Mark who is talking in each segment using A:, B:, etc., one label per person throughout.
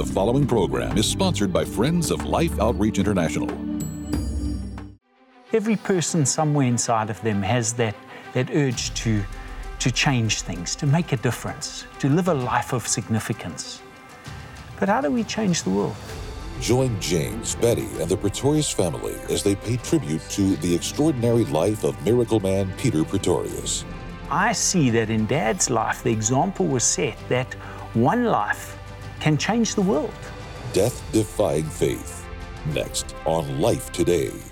A: The following program is sponsored by Friends of Life Outreach International.
B: Every person somewhere inside of them has that, that urge to, to change things, to make a difference, to live a life of significance. But how do we change the world?
A: Join James, Betty, and the Pretorius family as they pay tribute to the extraordinary life of miracle man Peter Pretorius.
B: I see that in Dad's life, the example was set that one life can change the world.
A: Death defying faith. Next on Life Today.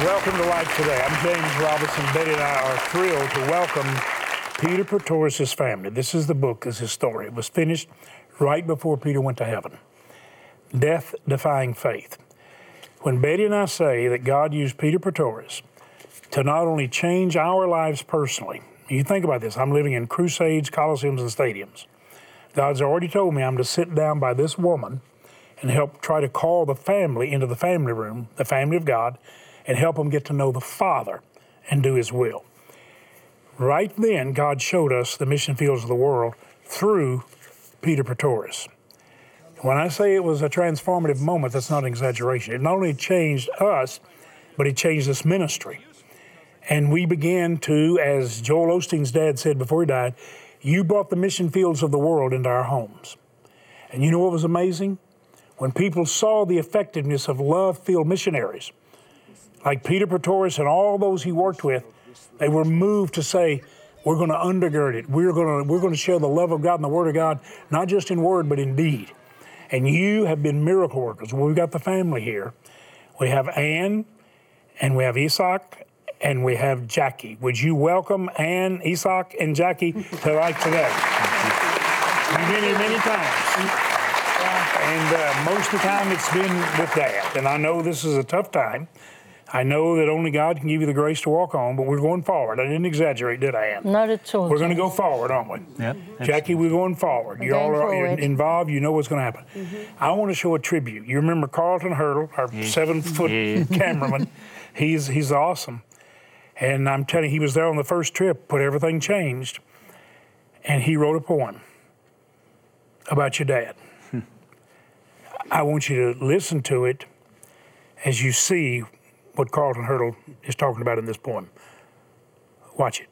C: Welcome to Life Today. I'm James Robison. Betty and I are thrilled to welcome Peter Pretorius' family. This is the book, this is his story. It was finished right before Peter went to heaven. Death defying faith. When Betty and I say that God used Peter Pretorius to not only change our lives personally, you think about this I'm living in crusades, coliseums, and stadiums. God's already told me I'm to sit down by this woman and help try to call the family into the family room, the family of God, and help them get to know the Father and do His will. Right then, God showed us the mission fields of the world through Peter Pretorius. When I say it was a transformative moment, that's not an exaggeration. It not only changed us, but it changed this ministry. And we began to, as Joel Osteen's dad said before he died, you brought the mission fields of the world into our homes. And you know what was amazing? When people saw the effectiveness of love field missionaries, like Peter Pretorius and all those he worked with, they were moved to say, we're going to undergird it. We're going to, we're going to share the love of God and the Word of God, not just in word, but in deed. And you have been miracle workers. Well, we've got the family here. We have Ann, and we have Isak, and we have Jackie. Would you welcome Ann, Isak, and Jackie to Life Today? Here many times. And uh, most of the time it's been with Dad. And I know this is a tough time. I know that only God can give you the grace to walk on, but we're going forward. I didn't exaggerate, did I, Ann?
D: Not at all.
C: We're going to go forward, aren't we?
B: Yep.
C: Jackie, we're going forward. You all are
D: forward.
C: involved. You know what's going to happen. Mm-hmm. I want to show a tribute. You remember Carlton Hurdle, our seven foot
B: Yeah.
C: cameraman. He's he's awesome, and I'm telling you, he was there on the first trip. But everything changed, and he wrote a poem about your dad. Hmm. I want you to listen to it as you see what Carlton Hurdle is talking about in this poem. Watch it.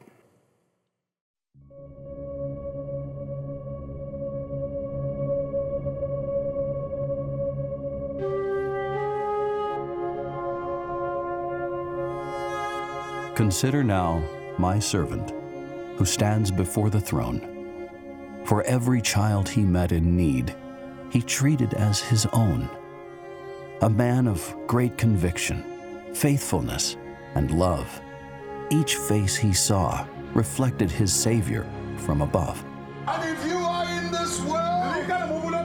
E: Consider now my servant, who stands before the throne. For every child he met in need, he treated as his own. A man of great conviction, faithfulness, and love. Each face he saw reflected his Savior from above.
F: And if you are in this world,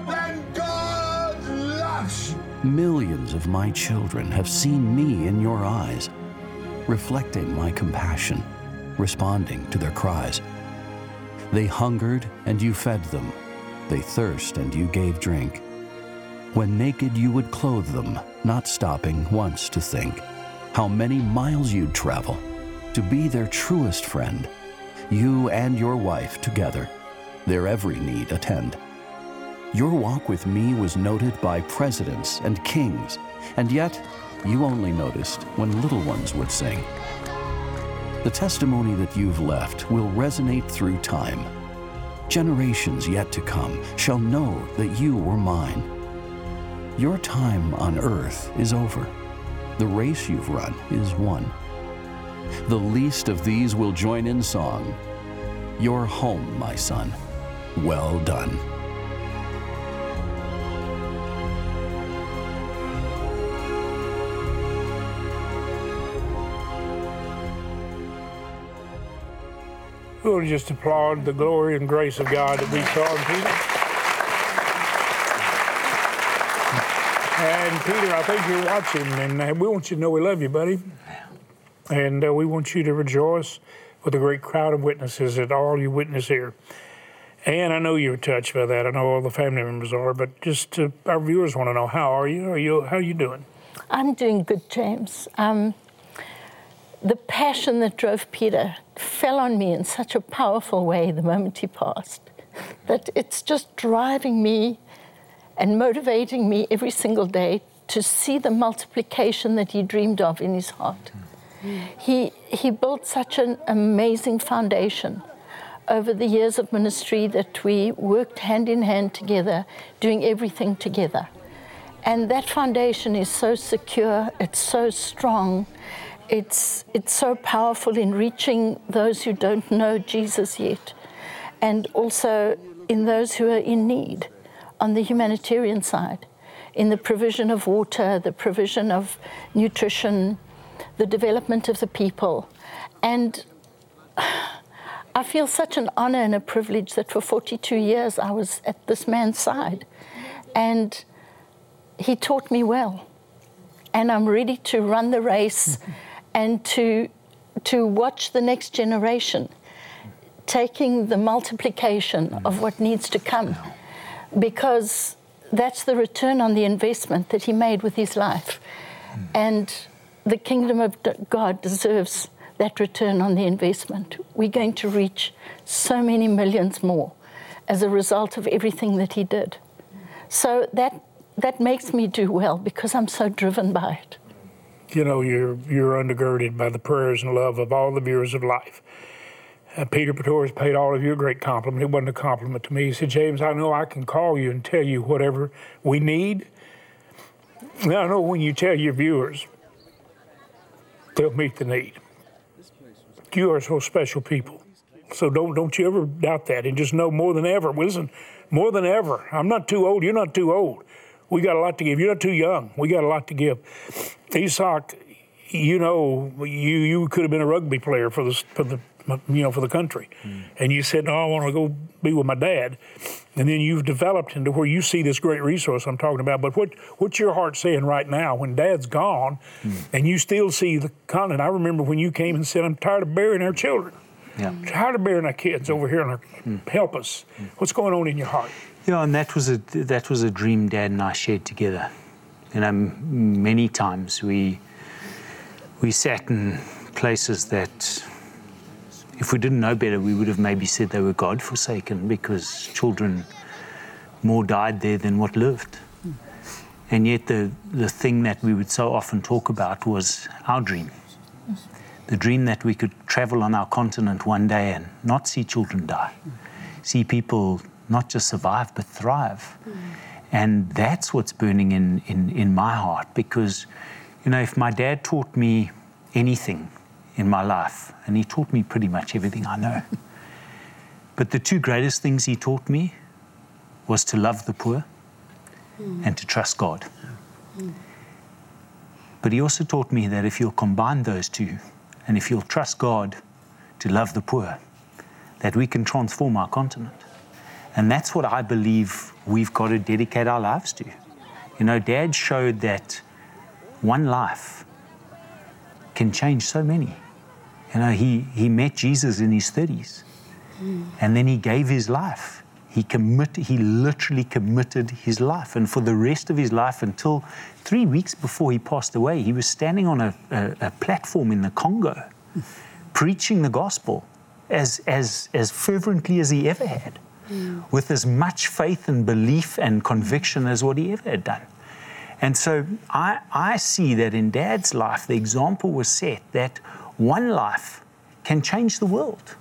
F: then God loves you.
E: Millions of my children have seen me in your eyes, reflecting my compassion, responding to their cries. They hungered, and you fed them. They thirst, and you gave drink. When naked, you would clothe them, not stopping once to think how many miles you'd travel to be their truest friend. You and your wife together, their every need attend. Your walk with me was noted by presidents and kings, and yet you only noticed when little ones would sing. The testimony that you've left will resonate through time. Generations yet to come shall know that you were mine. Your time on earth is over. The race you've run is won. The least of these will join in song. You're home, my son. Well done.
C: We want to just applaud the glory and grace of God that we saw in Peter. And Peter, I think you're watching, and uh, we want you to know we love you, buddy. And uh, we want you to rejoice with a great crowd of witnesses that all you witness here. And I know you're touched by that. I know all the family members are, but just uh, our viewers want to know how are you? Are you how are you doing?
D: I'm doing good, James. Um, the passion that drove Peter fell on me in such a powerful way the moment he passed that it's just driving me and motivating me every single day to see the multiplication that he dreamed of in his heart. He, he built such an amazing foundation over the years of ministry that we worked hand in hand together, doing everything together. And that foundation is so secure, it's so strong, it's, it's so powerful in reaching those who don't know Jesus yet, and also in those who are in need on the humanitarian side, in the provision of water, the provision of nutrition, the development of the people. And I feel such an honor and a privilege that for 42 years I was at this man's side. And he taught me well. And I'm ready to run the race and to, to watch the next generation taking the multiplication of mm. what needs to come. Because that's the return on the investment that he made with his life. And the kingdom of God deserves that return on the investment. We're going to reach so many millions more as a result of everything that he did. So that that makes me do well because I'm so driven by it.
C: You know, you're you're undergirded by the prayers and love of all the viewers of life. Uh, Peter Pretorius paid all of you a great compliment. It wasn't a compliment to me. He said, James, I know I can call you and tell you whatever we need. And I know when you tell your viewers, they'll meet the need. You are so special people. So don't don't you ever doubt that and just know more than ever. Listen, more than ever. I'm not too old. You're not too old. We got a lot to give. You're not too young. We got a lot to give. Isak, you know, you you could have been a rugby player for the for the you know for the country, mm. and you said, "No, I want to go be with my dad," and then you've developed into where you see this great resource I'm talking about. But what what's your heart saying right now when Dad's gone, mm. and you still see the continent? I remember when you came and said, "I'm tired of burying our children." Yeah. I'm tired of burying our kids over here, and our, mm. help us. What's going on in your heart?
B: Yeah, and that was a that was a dream Dad and I shared together. You know, many times we we sat in places that if we didn't know better, we would have maybe said they were God forsaken because children more died there than what lived. And yet, the, the thing that we would so often talk about was our dream the dream that we could travel on our continent one day and not see children die, see people not just survive, but thrive. And that's what's burning in, in, in my heart because, you know, if my dad taught me anything in my life, and he taught me pretty much everything I know, but the two greatest things he taught me was to love the poor mm. and to trust God. Mm. But he also taught me that if you'll combine those two, and if you'll trust God to love the poor, that we can transform our continent. And that's what I believe we've got to dedicate our lives to. You know, Dad showed that one life can change so many. You know, he, he met Jesus in his 30s mm. and then he gave his life. He committed, he literally committed his life. And for the rest of his life, until three weeks before he passed away, he was standing on a, a, a platform in the Congo preaching the gospel as, as, as fervently as he ever had mm. with as much faith and belief and conviction as what he ever had done. And so I, I see that in Dad's life, the example was set that one life can change the world.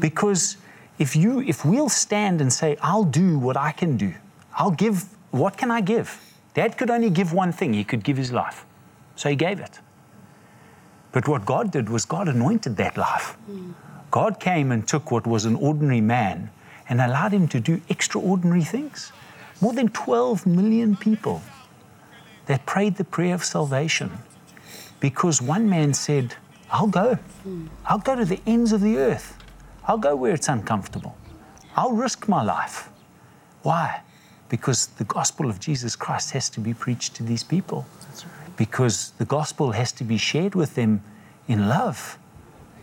B: Because if you if we'll stand and say, I'll do what I can do, I'll give what can I give? Dad could only give one thing, he could give his life. So he gave it. But what God did was God anointed that life. Mm. God came and took what was an ordinary man and allowed him to do extraordinary things. More than 12 million people that prayed the prayer of salvation because one man said, I'll go. I'll go to the ends of the earth. I'll go where it's uncomfortable. I'll risk my life. Why? Because the gospel of Jesus Christ has to be preached to these people. Because the gospel has to be shared with them in love.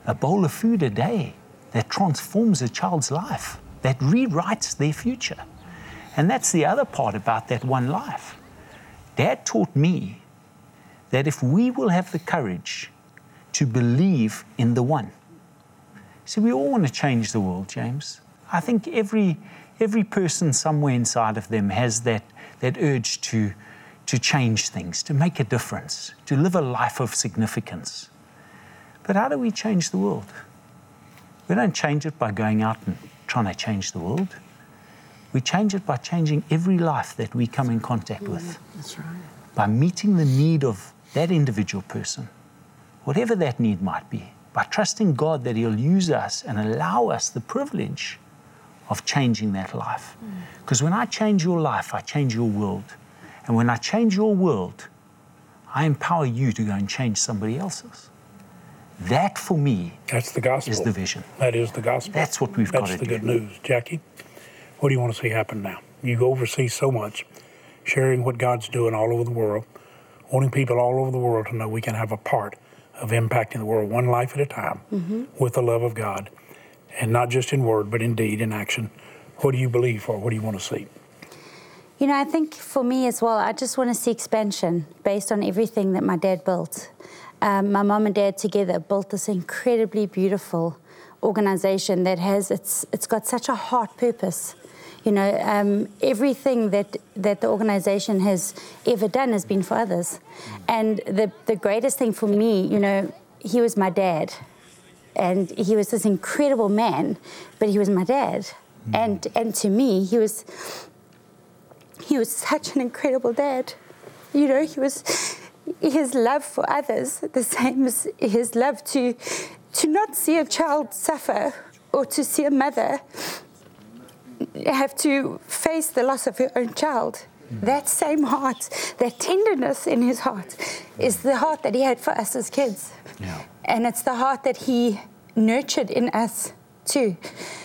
B: a bowl of food a day that transforms a child's life, that rewrites their future. And that's the other part about that one life. Dad taught me that if we will have the courage to believe in the one, see, we all want to change the world, James. I think every, every person somewhere inside of them has that, that urge to, to change things, to make a difference, to live a life of significance. But how do we change the world? We don't change it by going out and trying to change the world. We change it by changing every life that we come in contact with.
G: Mm, that's right.
B: By meeting the need of that individual person, whatever that need might be, by trusting God that He'll use us and allow us the privilege of changing that life. Because when I change your life, I change your world. And when I change your world, I empower you to go and change somebody else's. That for me
C: That's the gospel.
B: is the vision.
C: That is the gospel.
B: That's what we've
C: That's
B: got to
C: the
B: do.
C: good news. Jackie, what do you want to see happen now? You oversee so much, sharing what God's doing all over the world, wanting people all over the world to know we can have a part of impacting the world one life at a time with the love of God, and not just in word, but in deed and action. What do you believe for? What do you want to see?
H: You know, I think for me as well, I just want to see expansion based on everything that my dad built. Um, my mom and dad together built this incredibly beautiful organization that has it's it's got such a heart purpose. You know, um, everything that that the organization has ever done has been for others, and the the greatest thing for me, you know, he was my dad, and he was this incredible man, but he was my dad, and and to me, he was he was such an incredible dad. You know, he was his love for others, the same as his love to to not see a child suffer or to see a mother have to face the loss of her own child. Mm-hmm. That same heart, that tenderness in his heart, is the heart that he had for us as kids.
B: Yeah.
H: And it's the heart that he nurtured in us too.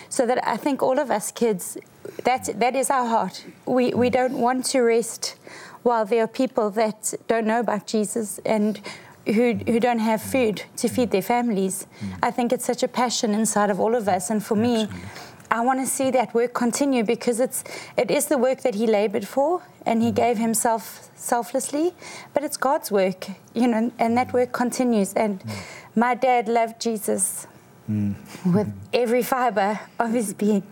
H: So that I think all of us kids, that's, that is our heart. We, we mm-hmm. don't want to rest while there are people that don't know about Jesus and who, who don't have food to feed their families. Mm-hmm. I think it's such a passion inside of all of us. And for me, I want to see that work continue because it's it is the work that he labored for and he mm-hmm. gave himself selflessly, but it's God's work, you know, and that work continues. And mm. my dad loved Jesus with every fiber of his being,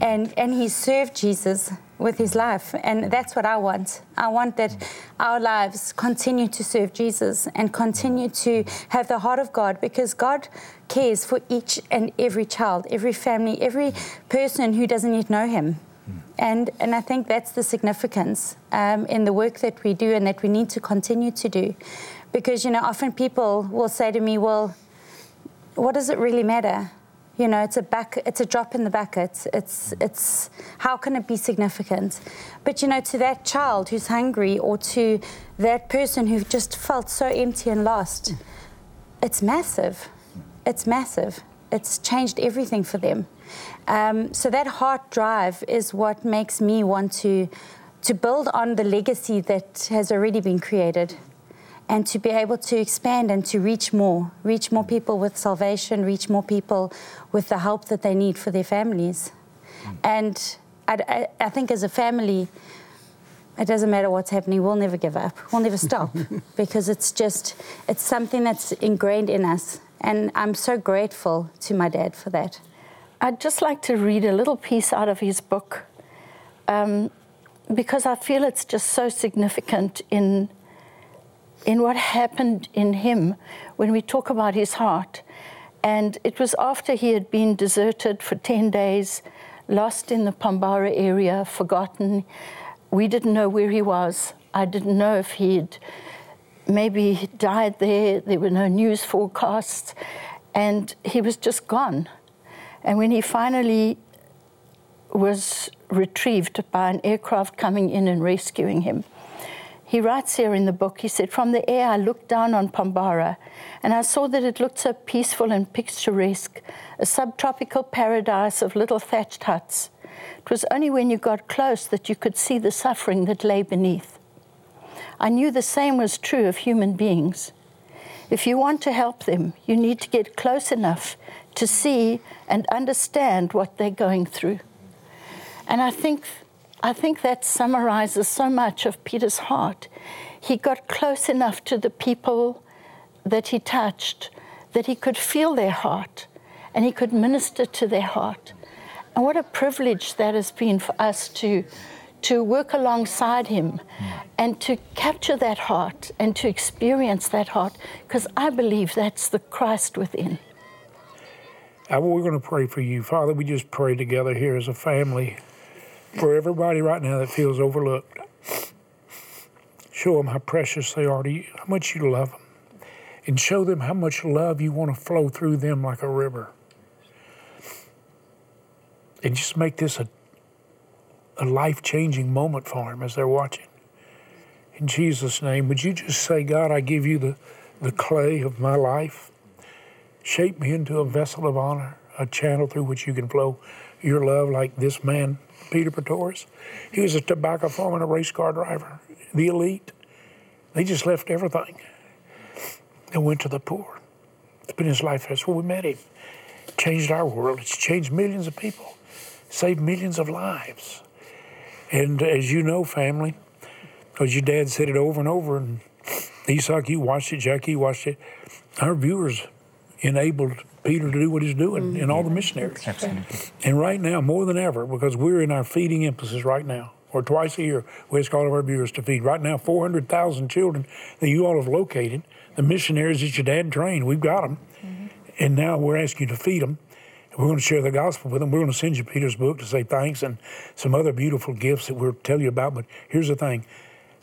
H: and and he served Jesus with his life, and that's what I want. I want that our lives continue to serve Jesus and continue to have the heart of God because God cares for each and every child, every family, every person who doesn't yet know Him. And, and I think that's the significance um, in the work that we do and that we need to continue to do. Because, you know, often people will say to me, well, what does it really matter? You know, it's a back, it's a drop in the bucket. It's, it's, how can it be significant? But you know, to that child who's hungry, or to that person who just felt so empty and lost, it's massive. It's massive. It's changed everything for them. Um, so that heart drive is what makes me want to, to build on the legacy that has already been created and to be able to expand and to reach more, reach more people with salvation, reach more people with the help that they need for their families. And I, I, I think as a family, it doesn't matter what's happening, we'll never give up. We'll never stop because it's just, it's something that's ingrained in us. And I'm so grateful to my dad for that.
D: I'd just like to read a little piece out of his book um, because I feel it's just so significant in, in what happened in him when we talk about his heart. And it was after he had been deserted for 10 days, lost in the Pambara area, forgotten. We didn't know where he was. I didn't know if he'd maybe died there. There were no news forecasts. And he was just gone. And when he finally was retrieved by an aircraft coming in and rescuing him, he writes here in the book, he said, From the air I looked down on Pambara and I saw that it looked so peaceful and picturesque, a subtropical paradise of little thatched huts. It was only when you got close that you could see the suffering that lay beneath. I knew the same was true of human beings. If you want to help them, you need to get close enough to see and understand what they're going through. And I think, I think that summarizes so much of Peter's heart. He got close enough to the people that he touched that he could feel their heart and he could minister to their heart. And what a privilege that has been for us to, to work alongside him and to capture that heart and to experience that heart, because I believe that's the Christ within.
C: Uh, we're going to pray for you. Father, we just pray together here as a family for everybody right now that feels overlooked. Show them how precious they are to you, how much you love them, and show them how much love you want to flow through them like a river. And just make this a, a life changing moment for them as they're watching. In Jesus' name, would you just say, God, I give you the, the clay of my life? Shape me into a vessel of honor, a channel through which you can flow your love like this man, Peter Pretorius. He was a tobacco farmer and a race car driver, the elite. They just left everything and went to the poor. It's been his life. That's where we met him. Changed our world. It's changed millions of people, saved millions of lives. And as you know, family, because your dad said it over and over, and Isak, you watched it, Jackie, watched it. Our viewers enabled Peter to do what he's doing and all the mm-hmm. missionaries.
B: Absolutely.
C: And right now, more than ever, because we're in our feeding emphasis right now, or twice a year, we ask all of our viewers to feed. Right now, 400,000 children that you all have located, the missionaries that your dad trained, we've got them. Mm-hmm. And now we're asking you to feed them. And we're going to share the gospel with them. We're going to send you Peter's book to say thanks and some other beautiful gifts that we'll tell you about. But here's the thing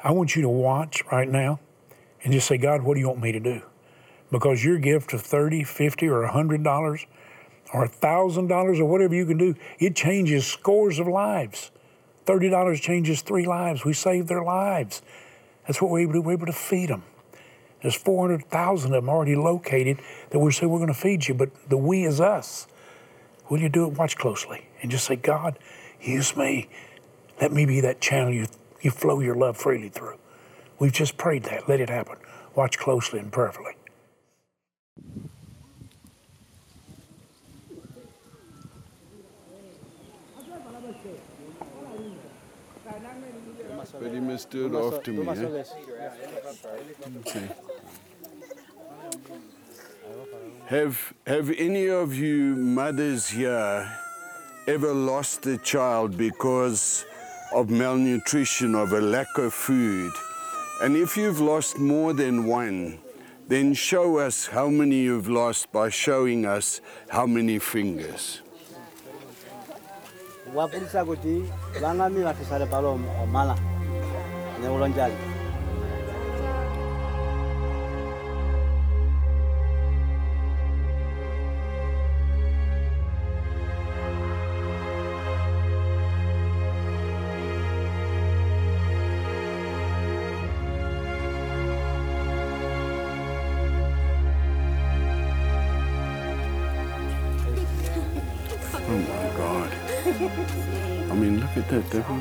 C: I want you to watch right now and just say, God, what do you want me to do? Because your gift of 30 50 or $100 or $1,000 or whatever you can do, it changes scores of lives. $30 changes three lives. We save their lives. That's what we're able to. We're able to feed them. There's 400,000 of them already located that we say we're going to feed you, but the we is us. Will you do it? Watch closely and just say, God, use me. Let me be that channel you, you flow your love freely through. We've just prayed that. Let it happen. Watch closely and prayerfully.
G: But you must do it after me. Eh? Okay. Have Have any of you mothers here ever lost a child because of malnutrition, of a lack of food? And if you've lost more than one, then show us how many you've lost by showing us how many fingers.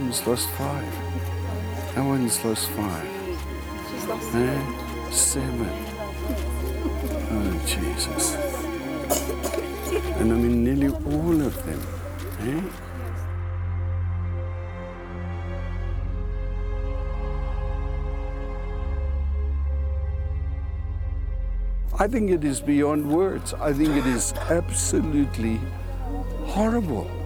G: One's lost five. That one's lost five. And seven. Oh, Jesus. And I mean, nearly all of them. Eh? I think it is beyond words. I think it is absolutely horrible.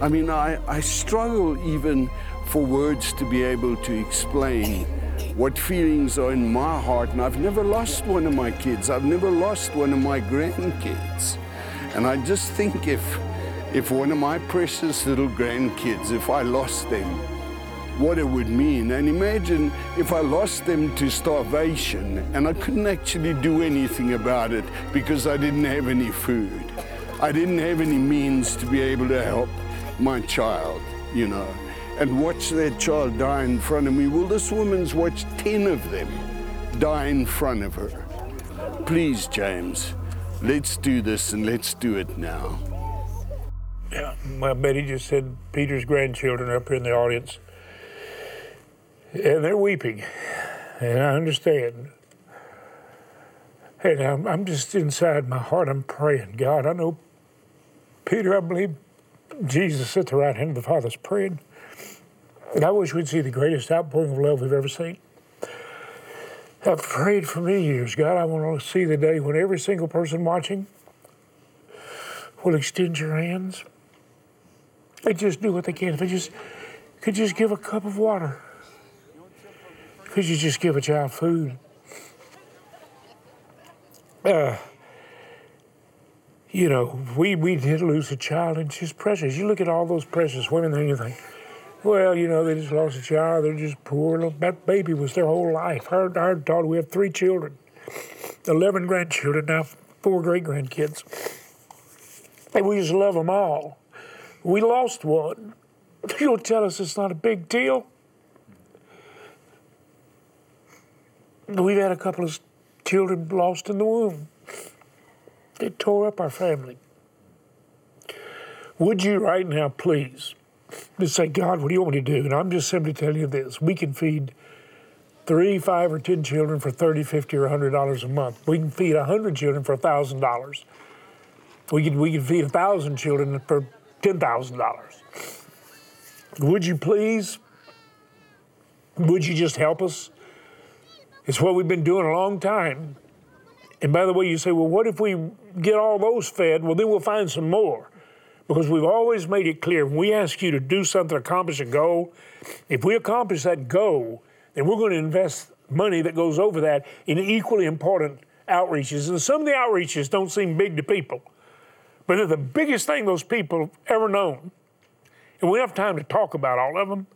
G: I mean, I, I struggle even for words to be able to explain what feelings are in my heart. And I've never lost one of my kids. I've never lost one of my grandkids. And I just think if, if one of my precious little grandkids, if I lost them, what it would mean. And imagine if I lost them to starvation and I couldn't actually do anything about it because I didn't have any food. I didn't have any means to be able to help my child, you know, and watch that child die in front of me. Well, this woman's watched 10 of them die in front of her. Please, James, let's do this and let's do it now.
C: Yeah, well, Betty just said Peter's grandchildren are up here in the audience. And they're weeping. And I understand. And I'm, I'm just inside my heart, I'm praying, God, I know Peter, I believe Jesus at the right hand of the Father's praying. And I wish we'd see the greatest outpouring of love we've ever seen. I've prayed for many years, God, I want to see the day when every single person watching will extend your hands and just do what they can. If they just could just give a cup of water, could you just give a child food? Uh, you know, we, we did lose a child, and she's precious. You look at all those precious women, and you think, well, you know, they just lost a child. They're just poor. That baby was their whole life. Our, our daughter, we have three children, 11 grandchildren, now four great grandkids. And we just love them all. We lost one. You'll tell us it's not a big deal. We've had a couple of children lost in the womb. It tore up our family. Would you right now, please, just say, God, what do you want me to do? And I'm just simply telling you this. We can feed three, five, or 10 children for 30, 50, or $100 a month. We can feed 100 children for $1,000. We can, we can feed 1,000 children for $10,000. Would you please? Would you just help us? It's what we've been doing a long time. And by the way, you say, well, what if we get all those fed? Well, then we'll find some more. Because we've always made it clear when we ask you to do something, accomplish a goal, if we accomplish that goal, then we're going to invest money that goes over that in equally important outreaches. And some of the outreaches don't seem big to people, but they're the biggest thing those people have ever known. And we don't have time to talk about all of them,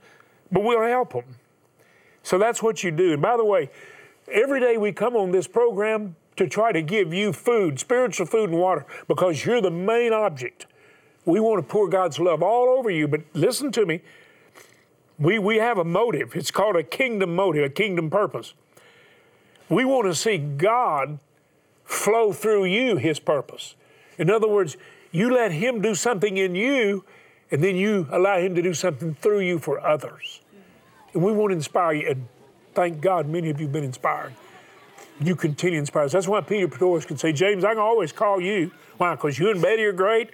C: but we'll help them. So that's what you do. And by the way, every day we come on this program to try to give you food, spiritual food and water, because you're the main object. We want to pour God's love all over you, but listen to me. We, we have a motive. It's called a kingdom motive, a kingdom purpose. We want to see God flow through you His purpose. In other words, you let Him do something in you, and then you allow Him to do something through you for others. And we want to inspire you. And thank God many of you have been inspired. You continue inspire us. That's why Peter Pretorius can say, James, I can always call you. Why? Because you and Betty are great.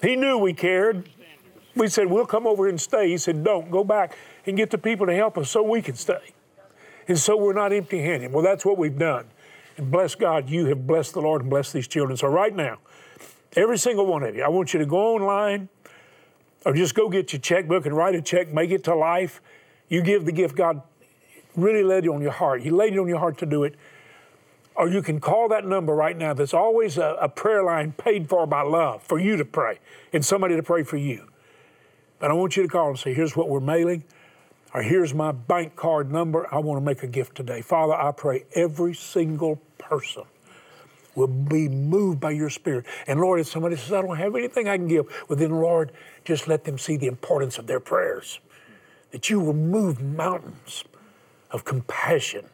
C: He knew we cared. We said, We'll come over and stay. He said, Don't. Go back and get the people to help us so we can stay. And so we're not empty handed. Well, that's what we've done. And bless God, you have blessed the Lord and blessed these children. So, right now, every single one of you, I want you to go online or just go get your checkbook and write a check, make it to life. You give the gift God really laid it on your heart. He laid it on your heart to do it. Or you can call that number right now. There's always a, a prayer line paid for by love for you to pray and somebody to pray for you. But I want you to call and say, here's what we're mailing, or here's my bank card number. I want to make a gift today. Father, I pray every single person will be moved by your spirit. And Lord, if somebody says, I don't have anything I can give, well, then, Lord, just let them see the importance of their prayers. That you will move mountains of compassion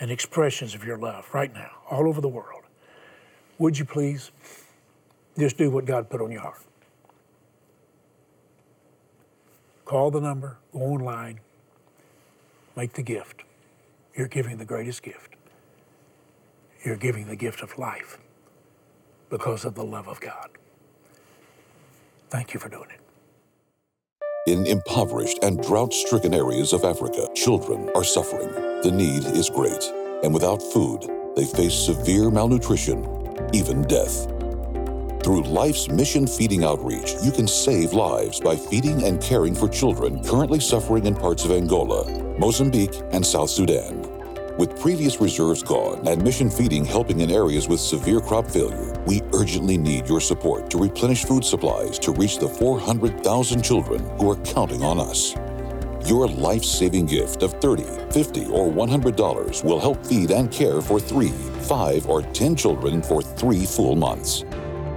C: and expressions of your love right now, all over the world. Would you please just do what God put on your heart? Call the number, go online, make the gift. You're giving the greatest gift. You're giving the gift of life because of the love of God. Thank you for doing it.
A: In impoverished and drought stricken areas of Africa, children are suffering. The need is great, and without food, they face severe malnutrition, even death. Through Life's Mission Feeding Outreach, you can save lives by feeding and caring for children currently suffering in parts of Angola, Mozambique, and South Sudan. With previous reserves gone and mission feeding helping in areas with severe crop failure, we urgently need your support to replenish food supplies to reach the 400,000 children who are counting on us. Your life saving gift of $30, $50, or $100 will help feed and care for three, five, or 10 children for three full months.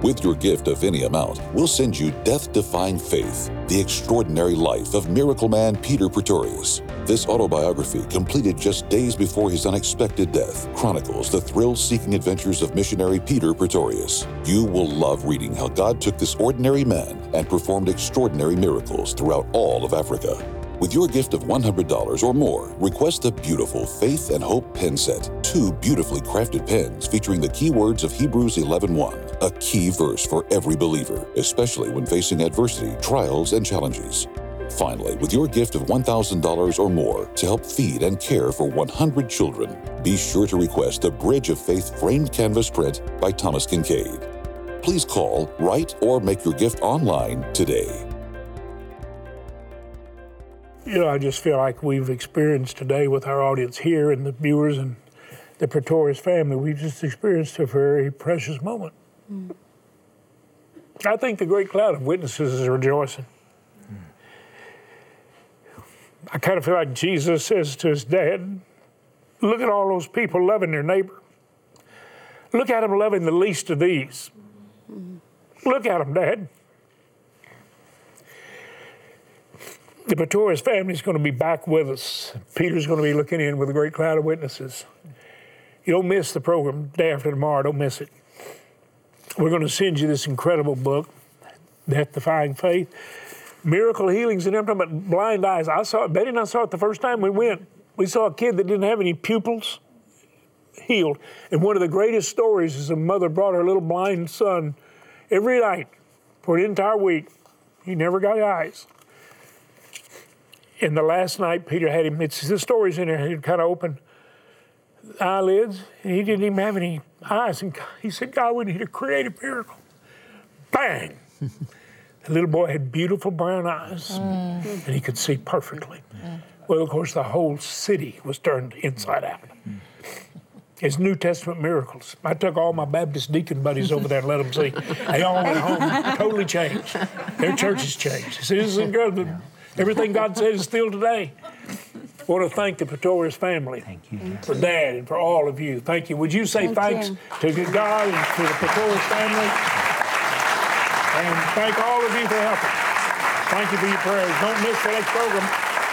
A: With your gift of any amount, we'll send you Death Defying Faith, the extraordinary life of miracle man Peter Pretorius. This autobiography, completed just days before his unexpected death, chronicles the thrill seeking adventures of missionary Peter Pretorius. You will love reading how God took this ordinary man and performed extraordinary miracles throughout all of Africa. With your gift of $100 or more, request the beautiful Faith and Hope pen set. Two beautifully crafted pens featuring the key words of Hebrews 11:1, a key verse for every believer, especially when facing adversity, trials, and challenges. Finally, with your gift of $1,000 or more to help feed and care for 100 children, be sure to request the Bridge of Faith framed canvas print by Thomas Kinkade. Please call, write, or make your gift online today.
C: You know, I just feel like we've experienced today with our audience here and the viewers and the Pretorius family, we've just experienced a very precious moment. Mm. I think the great cloud of witnesses is rejoicing. I kind of feel like Jesus says to his dad, Look at all those people loving their neighbor. Look at them loving the least of these. Look at them, Dad. The Pretorius family is going to be back with us. Peter's going to be looking in with a great cloud of witnesses. You don't miss the program day after tomorrow. Don't miss it. We're going to send you this incredible book, Death Defying Faith miracle healings and everything, but blind eyes. I saw it. Betty and I saw it the first time we went. We saw a kid that didn't have any pupils healed. And one of the greatest stories is a mother brought her little blind son every night for an entire week. He never got eyes. And the last night, Peter had him, it's the story's in there, he kind of opened eyelids, and he didn't even have any eyes. And he said, God, we need to create a miracle. Bang! The little boy had beautiful brown eyes, mm. and he could see perfectly. Mm. Well, of course, the whole city was turned inside out. Mm. It's New Testament miracles. I took all my Baptist deacon buddies over there and let them see. They all went home, totally changed. Their churches changed. Is incredible. Everything God said is still today. I want to thank the Pretorius family
B: thank you.
C: for Dad and for all of you. Thank you. Would you say
H: thank
C: thanks you. to God and to the Pretorius family? And thank all of you for helping. Thank you for your prayers. Don't miss the next program.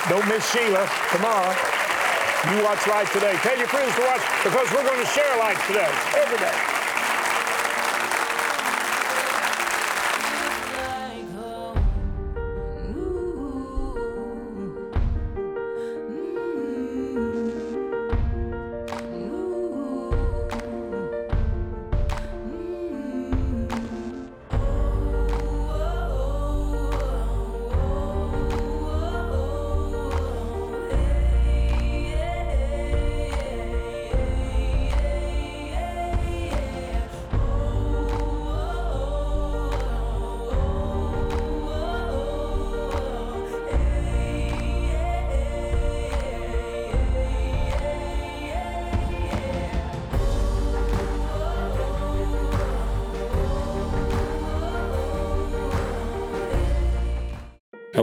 C: Don't miss Sheila tomorrow. You watch live today. Tell your friends to watch because we're going to share Life today, every day.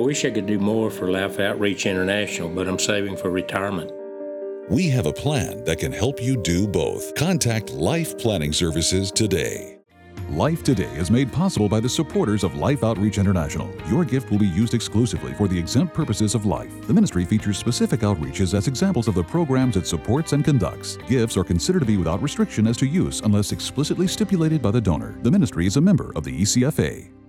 I: Wish I could do more for Life Outreach International, but I'm saving for retirement.
A: We have a plan that can help you do both. Contact Life Planning Services today.
J: Life Today is made possible by the supporters of Life Outreach International. Your gift will be used exclusively for the exempt purposes of life. The ministry features specific outreaches as examples of the programs it supports and conducts. Gifts are considered to be without restriction as to use unless explicitly stipulated by the donor. The ministry is a member of the ECFA.